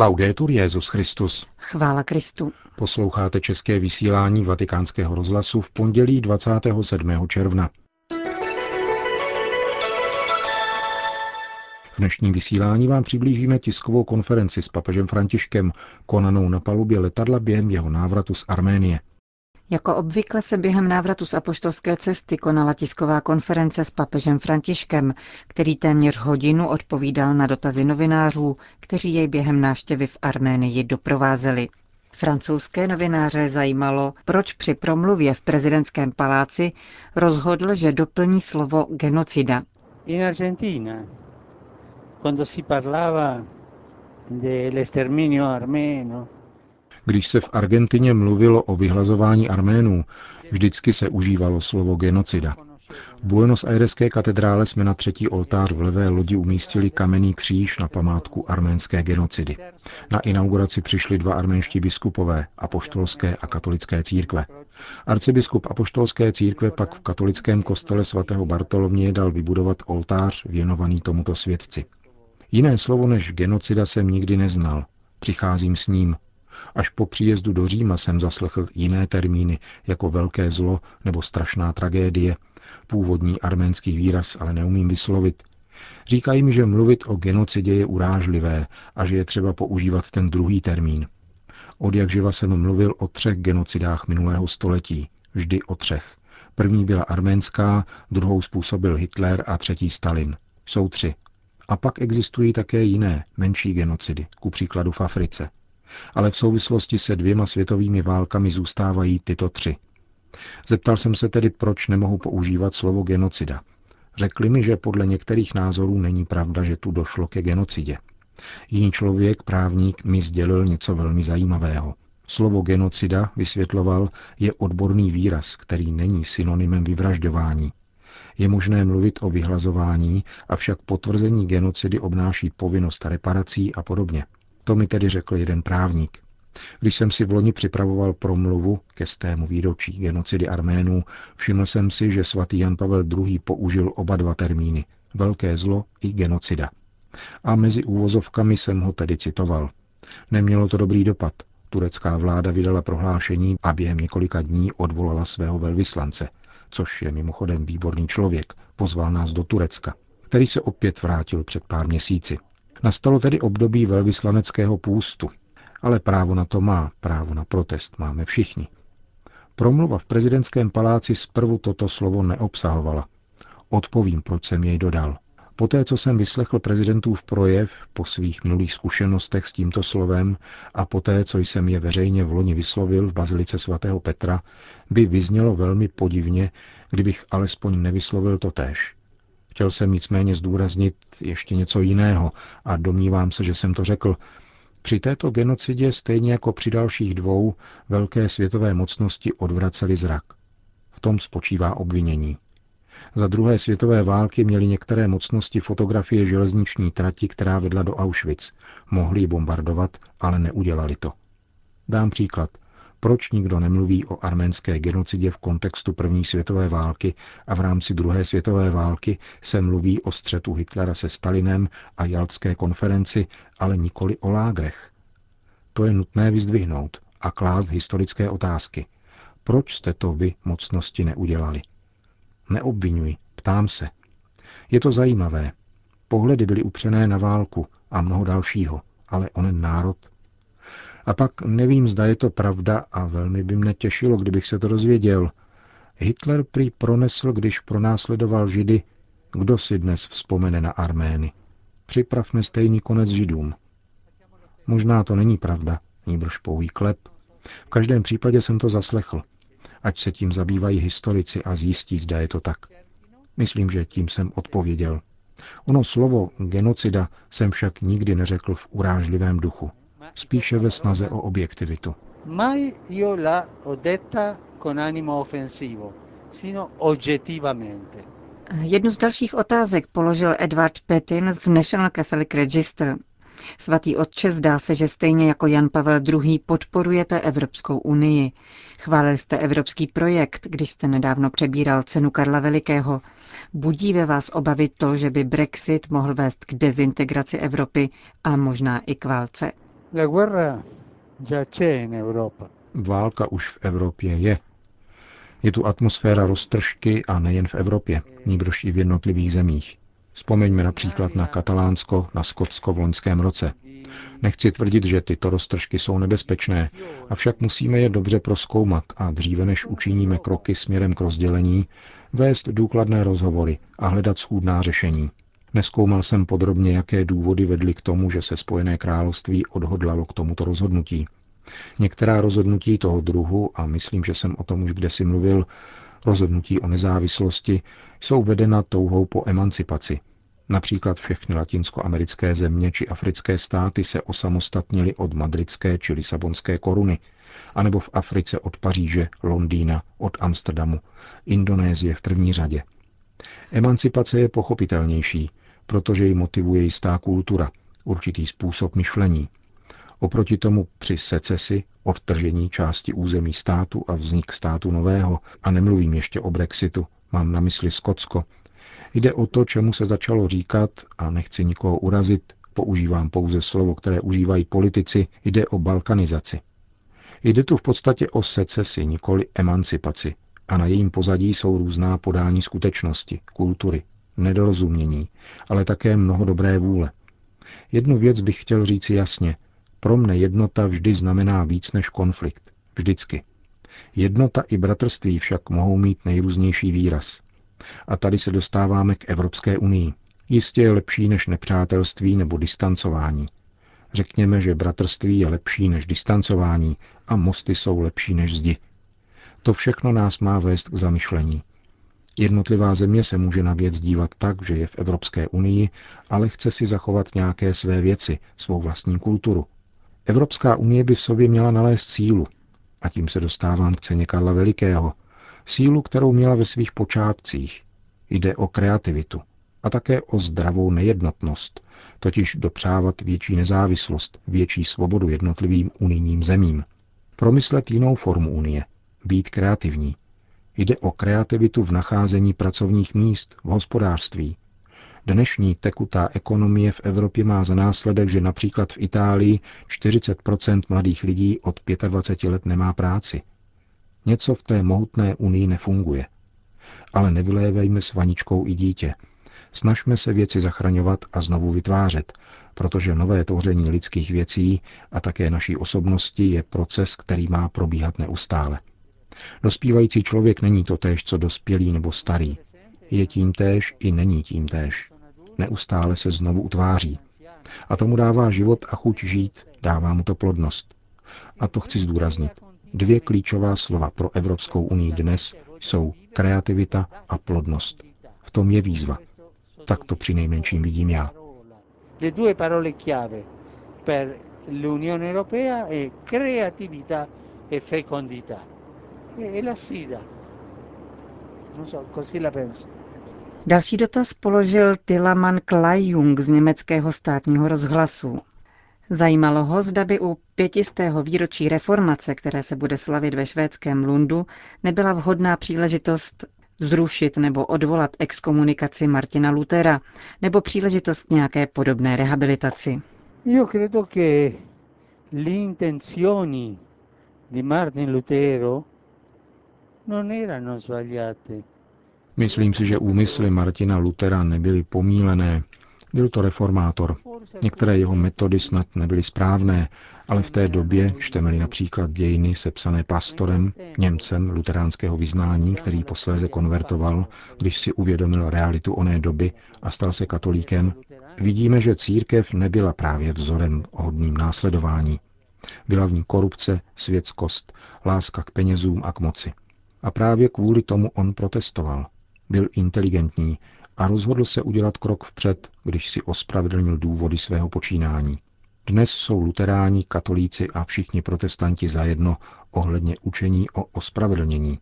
Laudetur Jezus Christus. Chvála Kristu. Posloucháte české vysílání Vatikánského rozhlasu v pondělí 27. června. V dnešním vysílání vám přiblížíme tiskovou konferenci s papežem Františkem, konanou na palubě letadla během jeho návratu z Arménie. Jako obvykle se během návratu z apoštolské cesty konala tisková konference s papežem Františkem, který téměř hodinu odpovídal na dotazy novinářů, kteří jej během návštěvy v Arménii doprovázeli. Francouzské novináře zajímalo, proč při promluvě v prezidentském paláci rozhodl, že doplní slovo genocida. In Argentina, quando si parlava dell'esterminio armeno, když se v Argentině mluvilo o vyhlazování Arménů, vždycky se užívalo slovo genocida. V Buenos Aireské katedrále jsme na třetí oltář v levé lodi umístili kamenný kříž na památku arménské genocidy. Na inauguraci přišli dva arménští biskupové, apoštolské a katolické církve. Arcibiskup apoštolské církve pak v katolickém kostele svatého Bartolomě dal vybudovat oltář věnovaný tomuto svědci. Jiné slovo než genocida jsem nikdy neznal. Přicházím s ním, Až po příjezdu do Říma jsem zaslechl jiné termíny, jako velké zlo nebo strašná tragédie. Původní arménský výraz ale neumím vyslovit. Říkají mi, že mluvit o genocidě je urážlivé a že je třeba používat ten druhý termín. Od jak živa jsem mluvil o třech genocidách minulého století. Vždy o třech. První byla arménská, druhou způsobil Hitler a třetí Stalin. Jsou tři. A pak existují také jiné, menší genocidy, ku příkladu v Africe ale v souvislosti se dvěma světovými válkami zůstávají tyto tři. Zeptal jsem se tedy, proč nemohu používat slovo genocida. Řekli mi, že podle některých názorů není pravda, že tu došlo ke genocidě. Jiný člověk, právník, mi sdělil něco velmi zajímavého. Slovo genocida, vysvětloval, je odborný výraz, který není synonymem vyvražďování. Je možné mluvit o vyhlazování, avšak potvrzení genocidy obnáší povinnost reparací a podobně. To mi tedy řekl jeden právník. Když jsem si v loni připravoval promluvu ke stému výročí genocidy Arménů, všiml jsem si, že svatý Jan Pavel II. použil oba dva termíny – velké zlo i genocida. A mezi úvozovkami jsem ho tedy citoval. Nemělo to dobrý dopad. Turecká vláda vydala prohlášení a během několika dní odvolala svého velvyslance, což je mimochodem výborný člověk, pozval nás do Turecka, který se opět vrátil před pár měsíci. Nastalo tedy období velvyslaneckého půstu, ale právo na to má, právo na protest máme všichni. Promluva v prezidentském paláci zprvu toto slovo neobsahovala. Odpovím, proč jsem jej dodal. Poté, co jsem vyslechl prezidentův projev po svých minulých zkušenostech s tímto slovem a poté, co jsem je veřejně v loni vyslovil v bazilice svatého Petra, by vyznělo velmi podivně, kdybych alespoň nevyslovil to též. Chtěl jsem nicméně zdůraznit ještě něco jiného a domnívám se, že jsem to řekl. Při této genocidě, stejně jako při dalších dvou, velké světové mocnosti odvraceli zrak. V tom spočívá obvinění. Za druhé světové války měly některé mocnosti fotografie železniční trati, která vedla do Auschwitz. Mohli ji bombardovat, ale neudělali to. Dám příklad proč nikdo nemluví o arménské genocidě v kontextu první světové války a v rámci druhé světové války se mluví o střetu Hitlera se Stalinem a Jaltské konferenci, ale nikoli o lágrech. To je nutné vyzdvihnout a klást historické otázky. Proč jste to vy, mocnosti, neudělali? Neobvinuji, ptám se. Je to zajímavé. Pohledy byly upřené na válku a mnoho dalšího, ale onen národ a pak nevím, zda je to pravda a velmi by mne těšilo, kdybych se to dozvěděl. Hitler prý pronesl, když pronásledoval Židy, kdo si dnes vzpomene na Armény. Připravme stejný konec Židům. Možná to není pravda, níbrž pouhý klep. V každém případě jsem to zaslechl. Ať se tím zabývají historici a zjistí, zda je to tak. Myslím, že tím jsem odpověděl. Ono slovo genocida jsem však nikdy neřekl v urážlivém duchu spíše ve snaze o objektivitu. Mai io la ho detta con animo offensivo, sino oggettivamente. Jednu z dalších otázek položil Edward Petin z National Catholic Register. Svatý otče, zdá se, že stejně jako Jan Pavel II. podporujete Evropskou unii. Chválil jste evropský projekt, když jste nedávno přebíral cenu Karla Velikého. Budí ve vás obavy to, že by Brexit mohl vést k dezintegraci Evropy a možná i k válce? Válka už v Evropě je. Je tu atmosféra roztržky a nejen v Evropě, níbrž i v jednotlivých zemích. Vzpomeňme například na Katalánsko, na Skotsko v loňském roce. Nechci tvrdit, že tyto roztržky jsou nebezpečné, avšak musíme je dobře proskoumat a dříve než učiníme kroky směrem k rozdělení, vést důkladné rozhovory a hledat schůdná řešení. Neskoumal jsem podrobně, jaké důvody vedly k tomu, že se Spojené království odhodlalo k tomuto rozhodnutí. Některá rozhodnutí toho druhu, a myslím, že jsem o tom už kdesi mluvil, rozhodnutí o nezávislosti, jsou vedena touhou po emancipaci. Například všechny latinskoamerické země či africké státy se osamostatnily od madridské či lisabonské koruny, anebo v Africe od Paříže, Londýna, od Amsterdamu, Indonésie v první řadě. Emancipace je pochopitelnější, protože ji motivuje jistá kultura, určitý způsob myšlení. Oproti tomu při secesi, odtržení části území státu a vznik státu nového, a nemluvím ještě o Brexitu, mám na mysli Skotsko, jde o to, čemu se začalo říkat, a nechci nikoho urazit, používám pouze slovo, které užívají politici, jde o balkanizaci. Jde tu v podstatě o secesi, nikoli emancipaci, a na jejím pozadí jsou různá podání skutečnosti, kultury, nedorozumění, ale také mnoho dobré vůle. Jednu věc bych chtěl říci jasně. Pro mne jednota vždy znamená víc než konflikt. Vždycky. Jednota i bratrství však mohou mít nejrůznější výraz. A tady se dostáváme k Evropské unii. Jistě je lepší než nepřátelství nebo distancování. Řekněme, že bratrství je lepší než distancování a mosty jsou lepší než zdi. To všechno nás má vést k zamyšlení. Jednotlivá země se může na věc dívat tak, že je v Evropské unii, ale chce si zachovat nějaké své věci, svou vlastní kulturu. Evropská unie by v sobě měla nalézt sílu. A tím se dostávám k ceně Karla Velikého. Sílu, kterou měla ve svých počátcích. Jde o kreativitu a také o zdravou nejednotnost, totiž dopřávat větší nezávislost, větší svobodu jednotlivým unijním zemím. Promyslet jinou formu unie, být kreativní, Jde o kreativitu v nacházení pracovních míst, v hospodářství. Dnešní tekutá ekonomie v Evropě má za následek, že například v Itálii 40% mladých lidí od 25 let nemá práci. Něco v té mohutné unii nefunguje. Ale nevylévejme s vaničkou i dítě. Snažme se věci zachraňovat a znovu vytvářet, protože nové tvoření lidských věcí a také naší osobnosti je proces, který má probíhat neustále. Dospívající člověk není to též, co dospělý nebo starý. Je tím též i není tím též. Neustále se znovu utváří. A tomu dává život a chuť žít, dává mu to plodnost. A to chci zdůraznit. Dvě klíčová slova pro Evropskou unii dnes jsou kreativita a plodnost. V tom je výzva. Tak to při nejmenším vidím já. Le due parole chiave per l'Unione Europea è creatività e fecondità è la sfida. Non so, così la penso. Další dotaz položil Tilaman Klajung z německého státního rozhlasu. Zajímalo ho, zda by u pětistého výročí reformace, které se bude slavit ve švédském Lundu, nebyla vhodná příležitost zrušit nebo odvolat exkomunikaci Martina Lutera, nebo příležitost k nějaké podobné rehabilitaci. Io credo che le intenzioni di Martin Lutero Myslím si, že úmysly Martina Lutera nebyly pomílené. Byl to reformátor. Některé jeho metody snad nebyly správné, ale v té době, čteme-li například dějiny sepsané pastorem, Němcem luteránského vyznání, který posléze konvertoval, když si uvědomil realitu oné doby a stal se katolíkem, vidíme, že církev nebyla právě vzorem hodným následování. Byla v ní korupce, světskost, láska k penězům a k moci. A právě kvůli tomu on protestoval. Byl inteligentní a rozhodl se udělat krok vpřed, když si ospravedlnil důvody svého počínání. Dnes jsou luteráni, katolíci a všichni protestanti zajedno ohledně učení o ospravedlnění.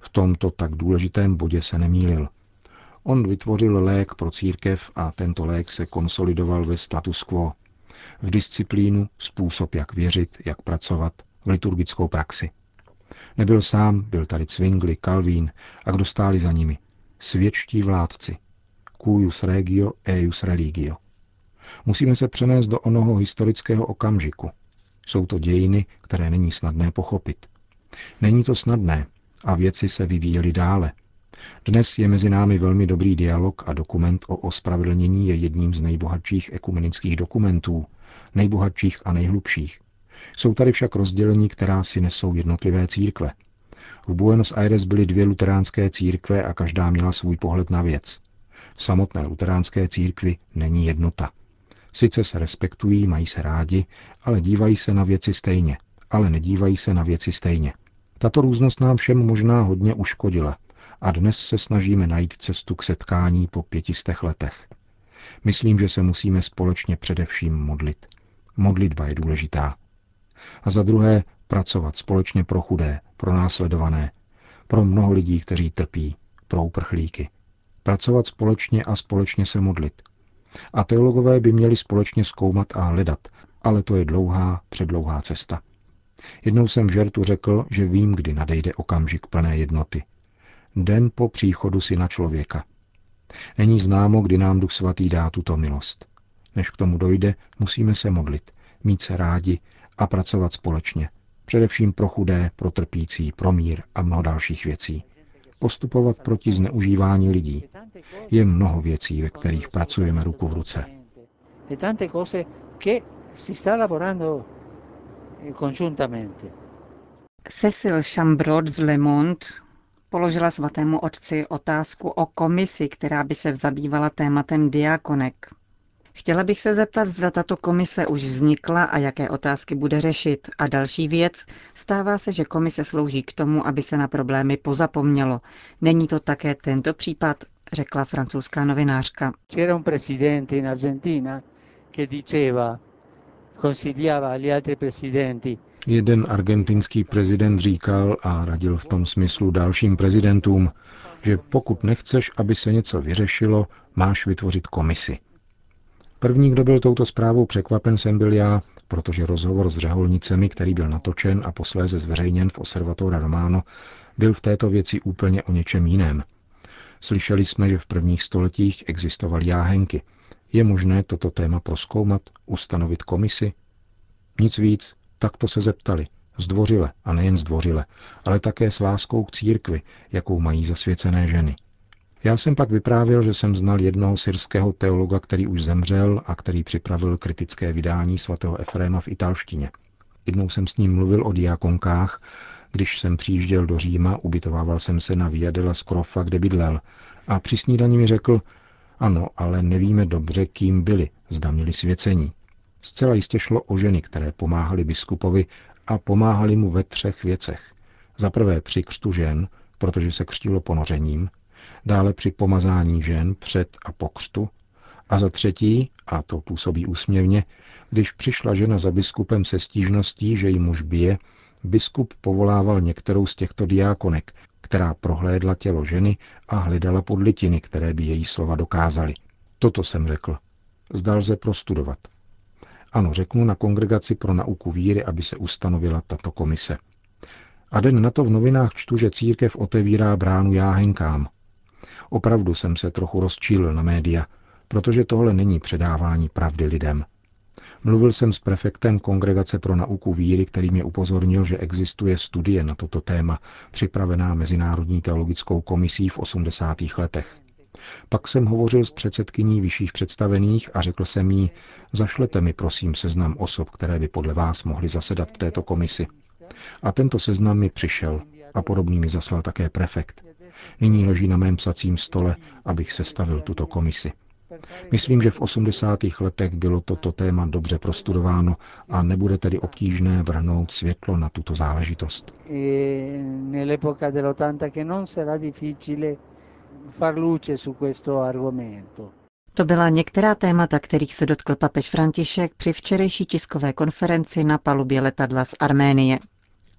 V tomto tak důležitém bodě se nemýlil. On vytvořil lék pro církev a tento lék se konsolidoval ve status quo. V disciplínu, způsob, jak věřit, jak pracovat, v liturgickou praxi. Nebyl sám, byl tady Zwingli, Calvin a kdo stáli za nimi. Svědčtí vládci. Cuius regio, eius religio. Musíme se přenést do onoho historického okamžiku. Jsou to dějiny, které není snadné pochopit. Není to snadné a věci se vyvíjely dále. Dnes je mezi námi velmi dobrý dialog a dokument o ospravedlnění je jedním z nejbohatších ekumenických dokumentů, nejbohatších a nejhlubších. Jsou tady však rozdělení, která si nesou jednotlivé církve. V Buenos Aires byly dvě luteránské církve a každá měla svůj pohled na věc. V samotné luteránské církvi není jednota. Sice se respektují, mají se rádi, ale dívají se na věci stejně. Ale nedívají se na věci stejně. Tato různost nám všem možná hodně uškodila a dnes se snažíme najít cestu k setkání po pětistech letech. Myslím, že se musíme společně především modlit. Modlitba je důležitá. A za druhé pracovat společně pro chudé, pro následované, pro mnoho lidí, kteří trpí, pro uprchlíky. Pracovat společně a společně se modlit. A teologové by měli společně zkoumat a hledat, ale to je dlouhá, předlouhá cesta. Jednou jsem v žertu řekl, že vím, kdy nadejde okamžik plné jednoty. Den po příchodu syna člověka. Není známo, kdy nám Duch Svatý dá tuto milost. Než k tomu dojde, musíme se modlit, mít se rádi a pracovat společně. Především pro chudé, pro trpící, pro mír a mnoho dalších věcí. Postupovat proti zneužívání lidí. Je mnoho věcí, ve kterých pracujeme ruku v ruce. Cecil Chambrot z Le Monde položila svatému otci otázku o komisi, která by se zabývala tématem diakonek. Chtěla bych se zeptat, zda tato komise už vznikla a jaké otázky bude řešit. A další věc, stává se, že komise slouží k tomu, aby se na problémy pozapomnělo. Není to také tento případ, řekla francouzská novinářka. C'era un presidente in Argentina che diceva, consigliava agli altri presidenti Jeden argentinský prezident říkal a radil v tom smyslu dalším prezidentům, že pokud nechceš, aby se něco vyřešilo, máš vytvořit komisi. První, kdo byl touto zprávou překvapen, jsem byl já, protože rozhovor s řeholnicemi, který byl natočen a posléze zveřejněn v Observatora Romano, byl v této věci úplně o něčem jiném. Slyšeli jsme, že v prvních stoletích existovaly jáhenky. Je možné toto téma proskoumat, ustanovit komisi? Nic víc, Takto se zeptali, zdvořile a nejen zdvořile, ale také s láskou k církvi, jakou mají zasvěcené ženy. Já jsem pak vyprávěl, že jsem znal jednoho syrského teologa, který už zemřel a který připravil kritické vydání svatého Efréma v italštině. Jednou jsem s ním mluvil o diakonkách, když jsem přijížděl do Říma, ubytovával jsem se na Via della Scrofa, kde bydlel, a při snídani mi řekl, ano, ale nevíme dobře, kým byli, zda měli svěcení. Zcela jistě šlo o ženy, které pomáhali biskupovi a pomáhali mu ve třech věcech. Za prvé při křtu žen, protože se křtilo ponořením, dále při pomazání žen před a po křtu a za třetí, a to působí úsměvně, když přišla žena za biskupem se stížností, že ji muž bije, biskup povolával některou z těchto diákonek, která prohlédla tělo ženy a hledala podlitiny, které by její slova dokázaly. Toto jsem řekl. Zdal se prostudovat. Ano, řeknu na kongregaci pro nauku víry, aby se ustanovila tato komise. A den na to v novinách čtu, že církev otevírá bránu jáhenkám. Opravdu jsem se trochu rozčílil na média, protože tohle není předávání pravdy lidem. Mluvil jsem s prefektem Kongregace pro nauku víry, který mě upozornil, že existuje studie na toto téma, připravená Mezinárodní teologickou komisí v 80. letech. Pak jsem hovořil s předsedkyní vyšších představených a řekl jsem jí, zašlete mi prosím seznam osob, které by podle vás mohly zasedat v této komisi. A tento seznam mi přišel a podobný mi zaslal také prefekt. Nyní leží na mém psacím stole, abych sestavil tuto komisi. Myslím, že v 80. letech bylo toto téma dobře prostudováno a nebude tedy obtížné vrhnout světlo na tuto záležitost far luce su questo argomento. To byla některá témata, kterých se dotkl papež František při včerejší tiskové konferenci na palubě letadla z Arménie.